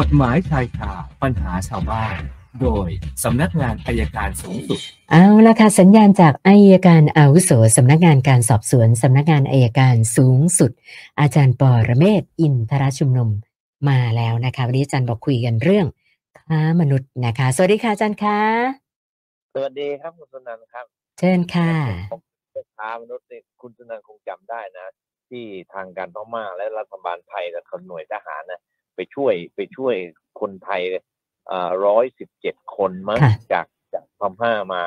กฎหมายชายคาปัญหาชาวบ้าน โดยสำนักงานอายการสูงสุด เอาละค่ะสัญญาณจากอายการอาวุโสสำนักงานการสอบสวนสำนักงานอายการสูงสุด อาจารย์ปอระเมศวร์อินทรชุมนุมมาแล้วนะคะวันนี้อาจารย์บอกคุยกันเรื่องค้ามนุษย์นะคะ สวัสดีค่ะอาจารย์คะสวัสดีครับคุณสุนันท์ครับ เชิญค่ะผมเป็นค้ามนุษย์นี่คุณสุนันท์คงจำได้นะ ที่ทางการพม่าและรัฐบาลไทยและคนหน่วยทหารนะ ไปช่วยไปช่วยคนไทยร้อยสิบเจ็ดคนมั้งค่ะจากจากพม่ามา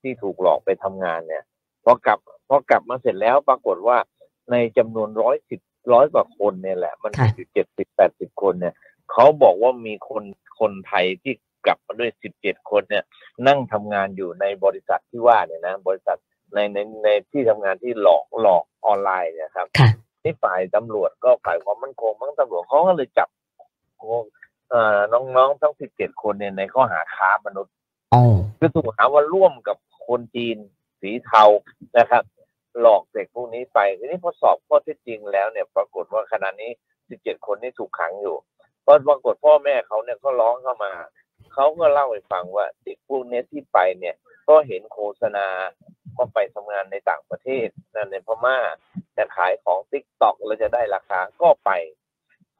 ที่ถูกหลอกไปทำงานเนี่ยพอกลับพอกลับมาเสร็จแล้วปรากฏว่าในจำนวนร้อยสิบร้อยกว่าคนเนี่ยแหละ มันมีอยู่เจ็ดสิบแปดสิบคนเนี่ยเขาบอกว่ามีคนคนไทยที่กลับมาด้วยสิบเจ็ดคนเนี่ย นั่งทำงานอยู่ในบริษัทที่ว่าเนี่ยนะบริษัทในในในที่ทำงานที่หลอกหลอกออนไลน์เนี่ยครับค่ะที่ฝ่ายตำรวจก็ฝ่ายความมั่นคงมั้งตำรวจเขาก็เลยจับเอ่อ น้องๆทั้งสิบเจ็ดคนเนี่ยในข้อหาค้ามนุษย์โอ้คือถูกหาว่าร่วมกับคนจีนสีเทานะครับ หลอกเด็กพวกนี้ไปทีนี้พอสอบข้อเท็จจริงแล้วเนี่ย ปรากฏว่าขณะนี้สิบเจ็ดคนนี่ถูกขังอยู่พอปรากฏพ่อแม่เขาเนี่ยก็ร้องเข้ามาเขาก็เล่าให้ฟังว่าเด็กพวกเนี้ยที่ไปเนี่ย ก็เห็นโฆษณาว่าไปทำงานในต่างประเทศนั่นในพม่าจะขายของ TikTok แล้วจะได้ราคาก็ไป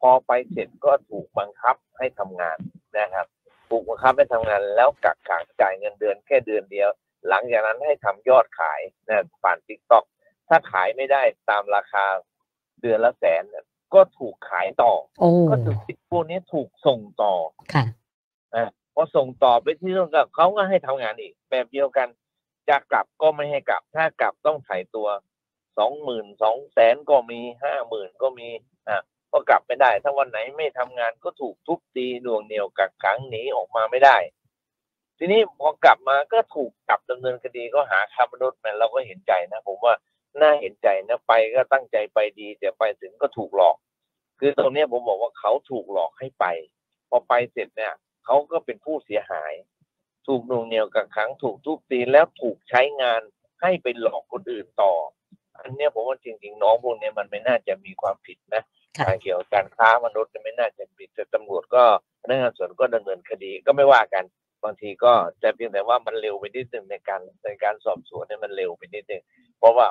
พอไปเสร็จก็ถูกบังคับให้ทำงานนะครับ ถูกบังคับให้ทำงานแล้วกักขังจ่ายเงินเดือนแค่เดือนเดียว หลังจากนั้นให้ทำยอดขายนะผ่าน TikTok ถ้าขายไม่ได้ตามราคาเดือนละแสนเนี่ยก็ถูกขายต่อโอ้ก็ถูกพวกนี้ถูกส่งต่อค่ะอะพอส่งต่อไปที่นู่นก็เขาก็ให้ทำงานอีก แบบเดียวกันจะกลับก็ไม่ให้กลับ ถ้ากลับต้องถ่ายตัวสองหมื่นสองแสนก็มีห้าหมื่นก็มีอะ ก็กลับไม่ได้ ถ้าวันไหนไม่ทำงานก็ถูกทุบตีหน่วงเหนียวกักขังหนีออกมาไม่ได้ ทีนี้พอกลับมาก็ถูกจับดำเนินคดีก็หาค้ามนุษย์แมันเราก็เห็นใจนะ ผมว่าน่าเห็นใจนะไปก็ตั้งใจไปดี แต่ไปถึงก็ถูกหลอก คือตรงนี้ผมบอกว่าเขาถูกหลอกให้ไป พอไปเสร็จเนี่ยเขาก็เป็นผู้เสียหาย ถูกน่วงเหนียวกักขังถูกทุบตีแล้วถูกใช้งานให้ไปหลอกคนอื่นต่อ อันเนี้ยผมว่าจริงๆน้องพวกนี้มันไม่น่าจะมีความผิดนะ การเกี่ยวกับการค้ามนุษย์ไม่น่าจะผิดแต่ตำรวจก็พนักงานสอบสวนก็ดำเนินคดีก็ไม่ว่ากันบางทีก็แต่เพียงแต่ว่ามันเร็วไปนิดนึงในการในการสอบสวนเนี่ยมันเร็วไปนิดนึงเพราะว่า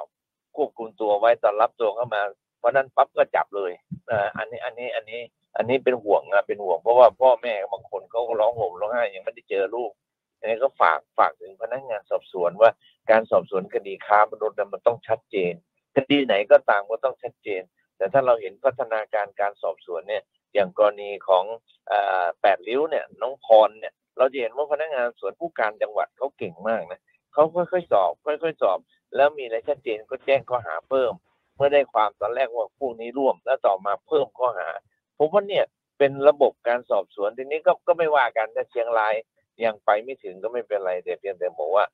ควบคุมตัวไว้ตอนรับตัวเข้ามาเพราะนั้นปั๊บก็จับเลยอ่าอันนี้อันนี้อันนี้อันนี้เป็นห่วงนะเป็นห่วงเพราะว่าพ่อแม่บางคนเขาก็ร้องห่มร้องไห้ยังไม่ได้เจอลูกอันนี้ก็ฝากฝากถึงพนักงานสอบสวนว่าการสอบสวนคดีค้ามนุษย์เนี่ยมันต้องชัดเจนคดีไหนก็ตามก็ต้องชัดเจน แต่ถ้าเราเห็นพัฒนาการการสอบสวนเนี่ยอย่างกรณีของอ่อแปดริ้วเนี่ยน้องพรเนี่ยเราจะเห็นว่าพนักงานสวนผู้การจังหวัดเขาเก่งมากนะเขาค่อยๆสอบ ค่อยๆสอบ แล้วมีอะไรชัดเจนก็แจ้งข้อหาเพิ่ม เมื่อได้ความตอนแรกว่าพวกนี้ร่วม แล้วต่อมาเพิ่มข้อหาผมว่าเนี่ยเป็นระบบการสอบสวนทีนี้ก็ก็ไม่ว่ากันถ้าเชียงรายยังไปไม่ถึงก็ไม่เป็นไรแต่เพียงแต่บอกว่า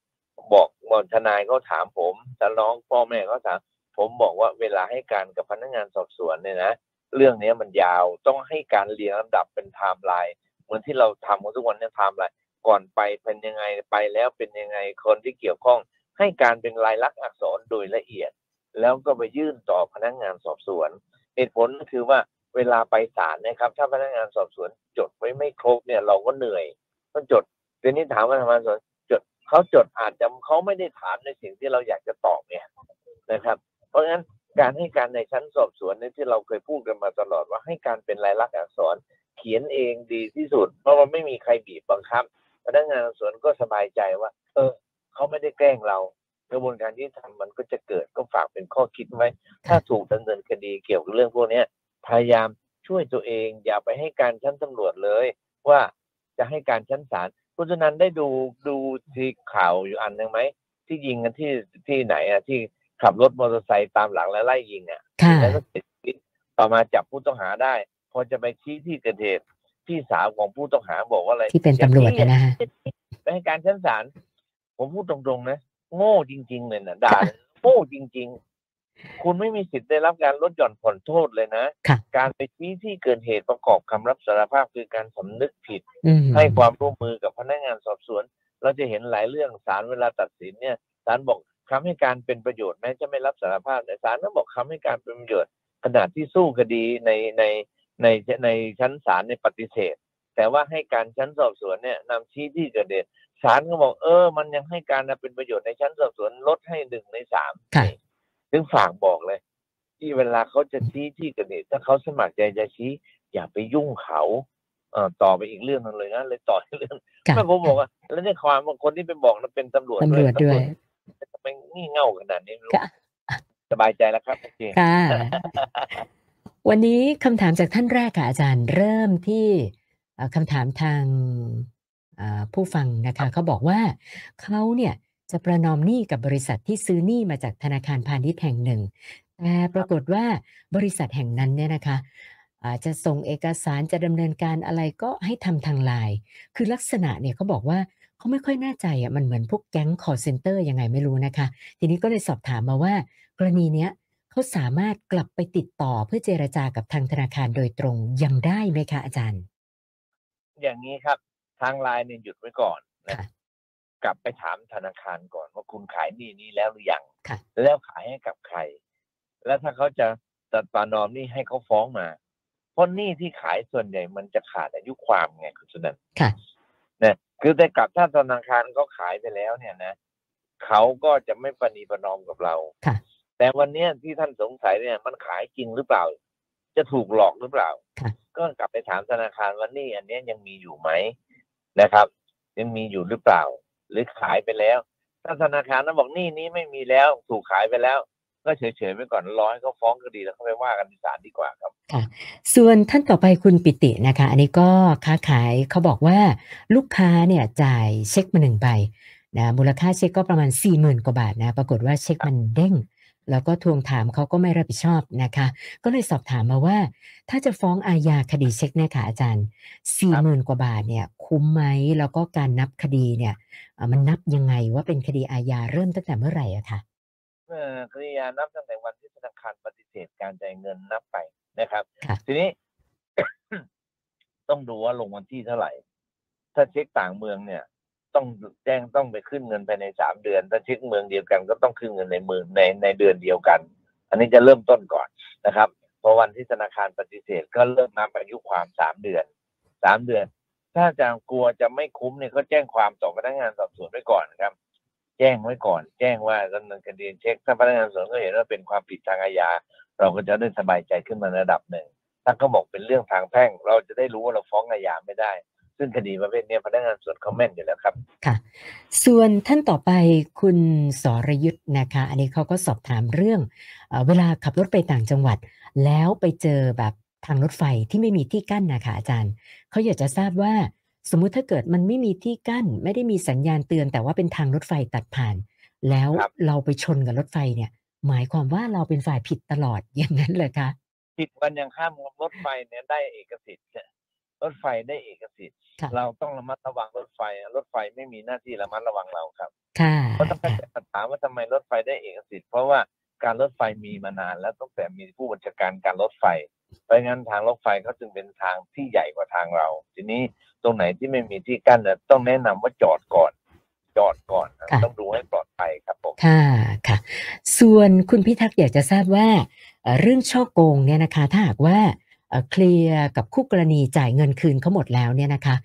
บอกบอกทนายเขาถามผมแต่น้องพ่อแม่เขาถาม ผมบอกว่าเวลาให้การกับพนักงานสอบสวนเนี่ยนะเรื่องนี้มันยาวต้องให้การเรียงลำดับเป็นไทม์ไลน์เหมือนที่เราทำกันทุกวันเนี่ยไทม์ไลน์ก่อนไปเป็นยังไงไปแล้วเป็นยังไงคนที่เกี่ยวข้อง ให้การเป็นลายลักษณ์อักษรโดยละเอียด แล้วก็ไปยื่นต่อพนักงานสอบสวนเหตุผลก็คือว่าเวลาไปศาลนะครับ ถ้าพนักงานสอบสวนจดไว้ไม่ครบเนี่ยเราก็เหนื่อยต้องจดทีนี้ถามว่าทำไมสวนจดเขาจดอาจจะเขาไม่ได้ถามในสิ่งที่เราอยากจะตอบเนี่ยนะครับ ราะฉะนั้นการให้การในชั้นสอบสวนเนี่ยที่เราเคยพูดกันมาตลอดว่าให้การเป็นลายลักษณ์อักษร เขียนเองดีที่สุด เพราะว่าไม่มีใครบีบบังคับพนักงานสอบสวนก็สบายใจว่า เออ เขาไม่ได้แกล้งเรา กระบวนการที่ทำมันก็จะเกิดก็ฝากเป็นข้อคิดไว้ ถ้าถูกดำเนินคดีเกี่ยวกับเรื่องพวกนี้พยายามช่วยตัวเอง อย่าไปให้การชั้นตำรวจเลย ว่าจะให้การชั้นศาลคุณชนันได้ดูดูที่ข่าวอยู่อันหนึ่งไหมที่ยิงกันที่ที่ไหนอะที่ ขับรถมอเตอร์ไซค์ตามหลังแล้วไล่ยิงอะค่ะแล้วก็เสียชีวิตต่อมาจับผู้ต้องหาได้ พอจะไปชี้ที่เกิดเหตุพี่สาวของผู้ต้องหาบอกว่าอะไรที่เป็นตำรวจนะฮะไปให้การชั้นศาลผมพูดตรงๆนะโง่จริง ๆ เลยนะด่าโง่จริง ๆ คุณไม่มีสิทธิ์ได้รับการลดหย่อนผ่อนโทษเลยนะค่ะการไปชี้ที่เกิดเหตุประกอบคำรับสารภาพคือการสำนึกผิดอืมให้ความร่วมมือกับพนักงานสอบสวน เราจะเห็นหลายเรื่องศาลเวลาตัดสินเนี่ยศาลบอก คำให้การเป็นประโยชน์แม้จะไม่รับสารภาพแต่ศาลก็บอกคำให้การเป็นประโยชน์ขณะที่สู้คดีในในในในชั้นศาลในปฏิเสธ แต่ว่าให้การชั้นสอบสวนเนี่ยนำชี้ที่เกิดเหตุศาลก็บอกเออ มันยังให้การเป็นประโยชน์ในชั้นสอบสวนลดให้หนึ่งในสามค่ะถึงฝากบอกเลย ที่เวลาเขาจะชี้ที่เกิดเหตุถ้าเขาสมัครใจจะชี้ อย่าไปยุ่งเขาเอ่อต่อไปอีกเรื่องหนึงเลยนะเลยต่ออีกเรื่องค่ะไม่ผมบอกว่าแล้วเนี่ยความบางคนที่ไปบอกนั้นเป็นตำรวจตำรวจด้วยทำ ไมงี่เง่าขนาดนี้ไม่รู้ค่ะสบายใจแล้วครับโอเคค่ะวันนี้คำถามจากท่านแรกค่ะอาจารย์เริ่มที่เอ่อคำถามทางเอ่อผู้ฟังนะคะเขาบอกว่าเขาเนี่ยจะประนอมหนี้กับบริษัทที่ซื้อหนี้มาจากธนาคารพาณิชย์แห่งหนึ่ง แต่ปรากฏว่าบริษัทแห่งนั้นเนี่ยนะคะอา จจะส่งเอกสารจะดำเนินการอะไรก็ให้ทำทางไลน์คือลักษณะเนี่ยเขาบอกว่าเขาไม่ค่อยแน่ใจอะมันเหมือนพวกแก๊ง call center ยังไงไม่รู้นะคะ ทีนี้ก็เลยสอบถามมาว่า กรณีเนี้ยเขาสามารถกลับไปติดต่อเพื่อเจรจากับทางธนาคารโดยตรงยังได้ไหมคะอาจารย์ อย่างนี้ครับทางไลน์เนี่ยหยุดไว้ก่อนนะค่ะกลับไปถามธนาคารก่อนว่าคุณขายหนี้นี้แล้วหรือยังค่ะแล้วขายให้กับใคร แล้วถ้าเขาจะตัดปานอมหนี่ให้เขาฟ้องมา เพราะหนี้ที่ขายส่วนใหญ่มันจะขาดอายุความไงคุณสุนันท์ค่ะนะคือแต่กลับถ้าธนาคารเขาขายไปแล้วเนี่ยนะเขาก็จะไม่ประนีประนอมกับเราค่ะ แต่วันเนี้ยที่ท่านสงสัยเนี่ยมันขายจริงหรือเปล่า จะถูกหลอกหรือเปล่าค่ะก็กลับไปถามธนาคารว่าหนี่อันเนี้ยยังมีอยู่ไหมนะครับ ยังมีอยู่หรือเปล่า หรือขายไปแล้ว ถ้าธนาคารนั้นบอกหนี้นี้ไม่มีแล้ว ถูกขายไปแล้ว ก็เฉยๆไปก่อนรอให้เขาฟ้องคดีแล้วเขาไปว่ากันในศาลดีกว่าครับค่ะ ส่วนท่านต่อไปคุณปิตินะคะ อันนี้ก็ค้าขายเขาบอกว่าลูกค้าเนี่ยจ่ายเช็คมาหนึ่งใบนะมูลค่าเช็คก็ประมาณ4ี่หมื่นกว่าบาทนะ ปรากฏว่าเช็คมันเด้ง แล้วก็ทวงถามเขาก็ไม่รับผิดชอบนะคะ ก็เลยสอบถามมาว่า ถ้าจะฟ้องอาญาคดีเช็คเนี่ยค่ะอาจารย์สี่หมื่นกว่าบาทเนี่ย คุ้มไหมแล้วก็การนับคดีเนี่ย มันนับยังไงว่าเป็นคดีอาญาเริ่มตั้งแต่เมื่อไหร่อะคะ คดียานับตั้งแต่วันที่ธนาคารปฏิเสธการจ่ายเงินนับไปนะครับค่ะทีนี้ ต้องดูว่าลงวันที่เท่าไหร่ ถ้าเช็คต่างเมืองเนี่ย ต้องแจ้งต้องไปขึ้นเงินภายในสามเดือน ถ้าเช็คเมืองเดียวกันก็ต้องขึ้นเงินในเมืองในในเดือนเดียวกัน อันนี้จะเริ่มต้นก่อนนะครับพอวันที่ธนาคารปฏิเสธก็เริ่มนับอายุความสามเดือนสามเดือน ถ้าจะกลัวจะไม่คุ้มเนี่ยก็แจ้งความต่อพนักงานสอบสวนไว้ก่อนครับ แจ้งไว้ก่อน แจ้งว่าดำเนินคดีเช็คถ้าพนักงานสวนก็เห็นว่าเป็นความผิดทางอาญา เราก็จะได้สบายใจขึ้นมาระดับหนึ่งถ้าเขาบอกเป็นเรื่องทางแพ่ง เราจะได้รู้ว่าเราฟ้องอาญาไม่ได้ ซึ่งคดีประเภทนี้พนักงานสวนเขาแม่นอยู่แล้วครับค่ะ ส่วนท่านต่อไปคุณสรยุทธ์นะคะ อันนี้เขาก็สอบถามเรื่องเอเวลาขับรถไปต่างจังหวัด แล้วไปเจอแบบทางรถไฟที่ไม่มีที่กั้นนะคะอาจารย์เขาอยากจะทราบว่า สมมุติถ้าเกิดมันไม่มีที่กั้น ไม่ได้มีสัญญาณเตือน แต่ว่าเป็นทางรถไฟตัดผ่าน แล้วครับเราไปชนกับรถไฟเนี่ย หมายความว่าเราเป็นฝ่ายผิดตลอดอย่างนั้นเลยคะผิดวันยังข้ามรถไฟเนี่ยได้เอกสิทธิ์เนี่ยรถไฟได้เอกสิทธิ์ค่ะเราต้องระมัดระวังรถไฟ รถไฟไม่มีหน้าที่ระมัดระวังเราครับค่ะเพราะถ้าจะถามว่าทำไมรถไฟได้เอกสิทธิ์เพราะว่าการรถไฟมีมานานแล้วตั้งแต่มีผู้บัญชาการการรถไฟเพราะงั้นทางรถไฟเขาจึงเป็นทางที่ใหญ่กว่าทางเรา ทีนี้ ตรงไหนที่ไม่มีที่กั้นเนี่ยต้องแนะนำว่าจอดก่อน จอดก่อนนะค่ะต้องดูให้ปลอดภัยครับผมค่ะค่ะ ส่วนคุณพิทักษ์อยากจะทราบว่าเอ่อเรื่องช่อโกงเนี่ยนะคะ ถ้าหากว่าเอ่อเคลียร์กับคู่กรณีจ่ายเงินคืนเขาหมดแล้วเนี่ยนะคะ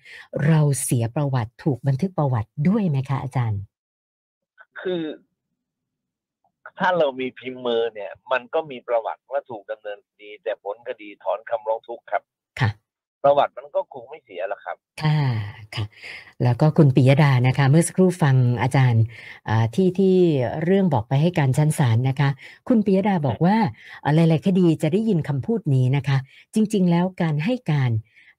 เราเสียประวัติถูกบันทึกประวัติด้วยไหมคะอาจารย์ คือ ถ้าเรามีพิมพ์มือเนี่ย มันก็มีประวัติว่าถูกดำเนินคดี แต่ผลคดีถอนคำร้องทุกข์ครับค่ะ ประวัติมันก็คงไม่เสียหรอกครับ ค่ะค่ะ แล้วก็คุณปิยดานะคะ เมื่อสักครู่ฟังอาจารย์อ่าที่ที่เรื่องบอกไปให้การชั้นศาลนะคะ คุณปิยดาบอกว่าอ่าหลายๆคดีจะได้ยินคำพูดนี้นะคะ จริง ๆ แล้วการให้การ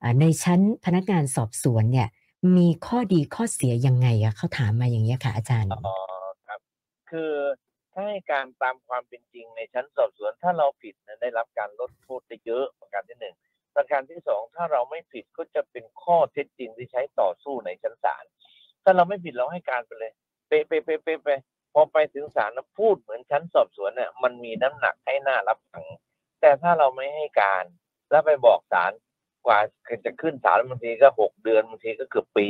อ่าในชั้นพนักงานสอบสวนเนี่ย มีข้อดีข้อเสียยังไงอะเขาถามมาอย่างนี้ยค่ะ อาจารย์อ๋อครับ คือถ้าให้การตามความเป็นจริงในชั้นสอบสวน ถ้าเราผิดเนี่ยได้รับการลดโทษได้เยอะประการที่หนึ่ง ประการที่สองถ้าเราไม่ผิดก็จะเป็นข้อเท็จจริงที่ใช้ต่อสู้ในชั้นศาลถ้าเราไม่ผิดเราให้การไปเลย เป๊ะเป๊ะเป๊ะเป๊ะไปพอไปถึงศาลแล้วพูดเหมือนชั้นสอบสวนเนี่ยมันมีน้ำหนักให้หน้ารับฟังแต่ถ้าเราไม่ให้การ แล้วไปบอกศาลกว่าจะขึ้นศาลบางทีก็หกเดือนบางทีก็เกือบปี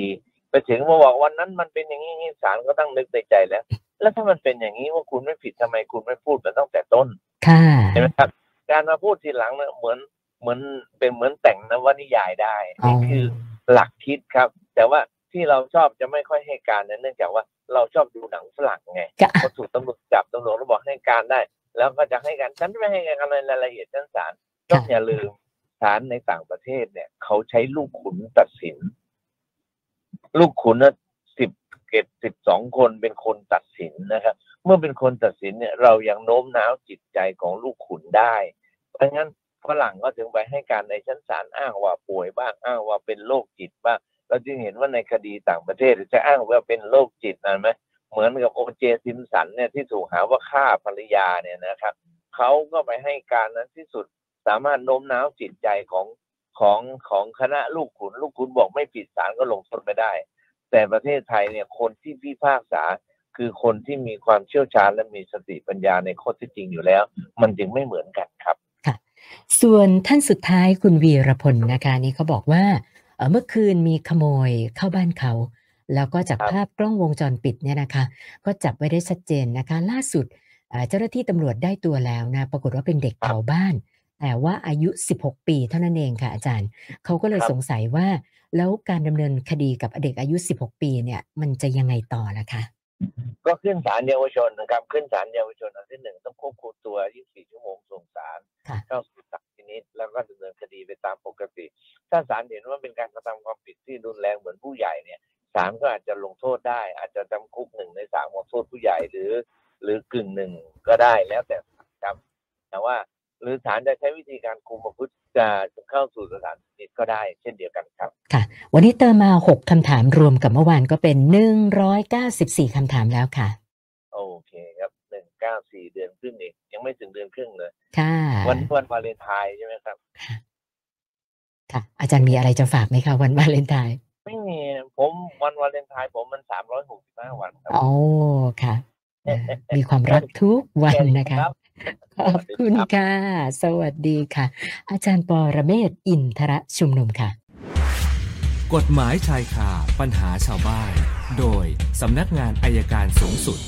ไปถึงมาบอกวันนั้นมันเป็นอย่างนี้อย่างนี้ศาลก็ต้องนึกในใจแล้ว แล้วถ้ามันเป็นอย่างนี้ว่าคุณไม่ผิดทำไมคุณไม่พูดมาตั้งแต่ต้นค่ะใช่ไหมครับ การมาพูดทีหลังเนี่ยเหมือน เหมือนเป็นเหมือนแต่งนวนิยายได้อ๋อนี่คือหลักคิดครับ แต่ว่าที่เราชอบจะไม่ค่อยให้การเนี่ยเนื่องจากว่าเราชอบดูหนังฝรั่งไงค่ะพอถูกตำรวจจับตำรวจก็บอกให้การได้ แล้วก็จะให้การฉันไม่ให้การในรายละเอียดชั้นศาลต้องอย่าลืมศาลในต่างประเทศเนี่ย เขาใช้ลูกขุนตัดสิน ลูกขุนนะสิบเกตสิบสองคนเป็นคนตัดสินนะครับ เมื่อเป็นคนตัดสินเนี่ย เรายังโน้มน้าวจิตใจของลูกขุนได้ เพราะงั้น ฝรั่งก็ถึงไปให้การในชั้นศาลอ้างว่าป่วยบ้างอ้างว่าเป็นโรคจิตบ้างเราจึงเห็นว่าในคดีต่างประเทศจะอ้างว่าเป็นโรคจิตนะไหมเหมือนกับโอเจซิมสันเนี่ยที่ถูกหาว่าฆ่าภรรยาเนี่ยนะครับเขาก็ไปให้การนั้นที่สุดสามารถโน้มน้าวจิตใจของของของคณะลูกขุนลูกขุนบอกไม่ผิดศาลก็ลงโทษไม่ได้ แต่ประเทศไทยเนี่ยคนที่พิพากษาคือคนที่มีความเชี่ยวชาญและมีสติปัญญาในข้อเที่จริงอยู่แล้ว มันจึงไม่เหมือนกันครับ ส่วนท่านสุดท้ายคุณวีรพลนะคะนี่เขาบอกว่าเอ่อเมื่อคืนมีขโมยเข้าบ้านเขา แล้วก็จากครับภาพกล้องวงจรปิดเนี่ยนะคะ ก็จับไว้ได้ชัดเจนนะคะ ล่าสุดเอ่อเจ้าหน้าที่ตำรวจได้ตัวแล้วนะปรากฏว่าเป็นเด็กแถวบ้าน แต่ว่าอายุ 16 ปีเท่านั้นเองค่ะอาจารย์ เขาก็เลยครับสงสัยว่า แล้วการดำเนินคดีกับเด็กอายุ 16 ปีเนี่ย มันจะยังไงต่อล่ะคะ ก็ขึ้นศาลเยาวชนนะครับ ขึ้นศาลเยาวชนอันที่หนึ่งต้องควบคุมตัว 24 ชั่วโมงส่งศาลค่ะเข้าสู่ศาลพินิจแล้วก็ดำเนินคดีไปตามปกติ ถ้าศาลเห็นว่าเป็นการกระทำความผิดที่รุนแรงเหมือนผู้ใหญ่เนี่ยศาลก็อาจจะลงโทษได้ อาจจะจำคุกหนึ่งในสามของโทษผู้ใหญ่หรือ หรือกึ่งหนึ่งก็ได้แล้วแต่ศาลครับ แต่ว่า หรือศาลจะใช้วิธีการคุมประพฤติจะเข้าสู่สถานพินิจก็ได้เช่นเดียวกันครับ ค่ะ วันนี้เติมมา 6คำถามรวมกับเมื่อวานก็เป็น 194คำถามแล้วค่ะ โอเคครับหนึ่งเก้าสี่เดือนครึ่งเองยังไม่ถึงเดือนครึ่งเลย ค่ะ วันวันวาเลนไทน์ใช่ไหมครับ ค่ะอาจารย์มีอะไรจะฝากไหมคะวันวาเลนไทน์ไม่มีผมวันวาเลนไทน์ผมมันสามร้อยหกสิบห้าวันครับโอ้ค่ะเอ่อมีความรักทุกวันนะคะรับ ขอบคุณค่ะ สวัสดีค่ะ อาจารย์ปอระเมศวร์อินทรชุมนุมค่ะ กฎหมายชายคาปัญหาชาวบ้าน โดยสำนักงานอายการสูงสุด